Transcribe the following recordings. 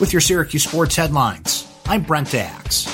With your Syracuse sports headlines, I'm Brent Axe.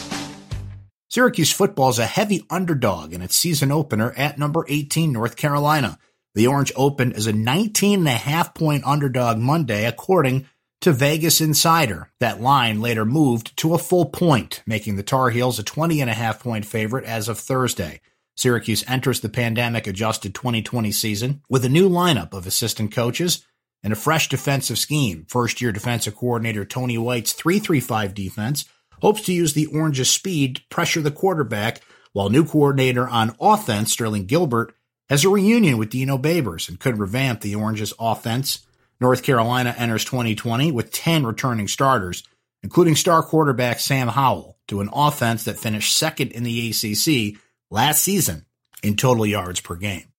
Syracuse football is a heavy underdog in its season opener at number 18 North Carolina. The Orange opened as a 19 and a half point underdog Monday, according to Vegas Insider. That line later moved to a full point, making the Tar Heels a 20 and a half point favorite as of Thursday. Syracuse enters the pandemic adjusted 2020 season with a new lineup of assistant coaches and a fresh defensive scheme. First year defensive coordinator Tony White's 335 defense hopes to use the Orange's speed to pressure the quarterback, while new coordinator on offense Sterling Gilbert has a reunion with Dino Babers and could revamp the Orange's offense North Carolina enters 2020 with 10 returning starters, including star quarterback Sam Howell, to an offense that finished second in the ACC last season in total yards per game.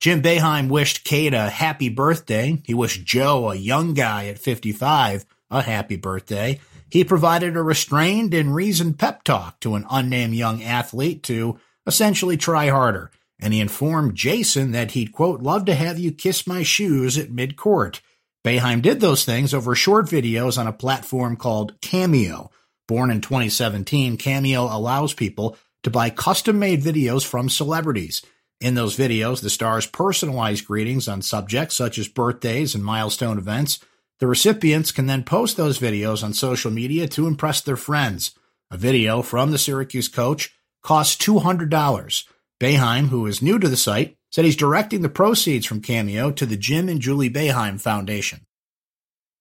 Jim Boeheim wished Kate a happy birthday. He wished Joe, a young guy at 55, a happy birthday. He provided a restrained and reasoned pep talk to an unnamed young athlete to essentially try harder and he informed Jason that he'd, quote, love to have you kiss my shoes at mid court. Boeheim did those things over short videos on a platform called Cameo. Born in 2017, Cameo allows people to buy custom made videos from celebrities. In those videos, the stars personalize greetings on subjects such as birthdays and milestone events. The recipients can then post those videos on social media to impress their friends. A video from the Syracuse coach costs $200. Boeheim, who is new to the site, said he's directing the proceeds from Cameo to the Jim and Julie Boeheim Foundation.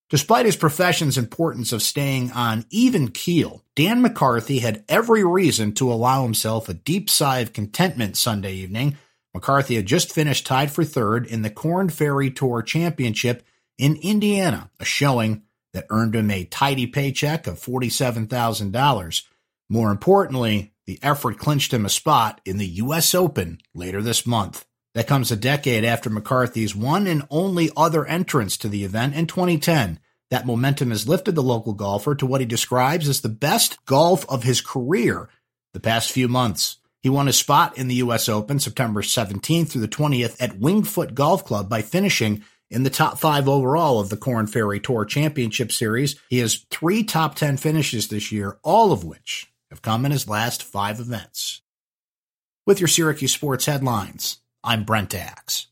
Despite his profession's importance of staying on even keel, Dan McCarthy had every reason to allow himself a deep sigh of contentment Sunday evening. McCarthy had just finished tied for third in the Korn Ferry Tour Championship in Indiana, a showing that earned him a tidy paycheck of $47,000. More importantly, the effort clinched him a spot in the U.S. Open later this month. That comes a decade after McCarthy's one and only other entrance to the event in 2010. That momentum has lifted the local golfer to what he describes as the best golf of his career the past few months. He won his spot in the U.S. Open September 17th through the 20th at Winged Foot Golf Club by finishing in the top five overall of the Korn Ferry Tour Championship Series. He has three top 10 finishes this year, all of which have come in his last five events. With your Syracuse sports headlines, I'm Brent Axe.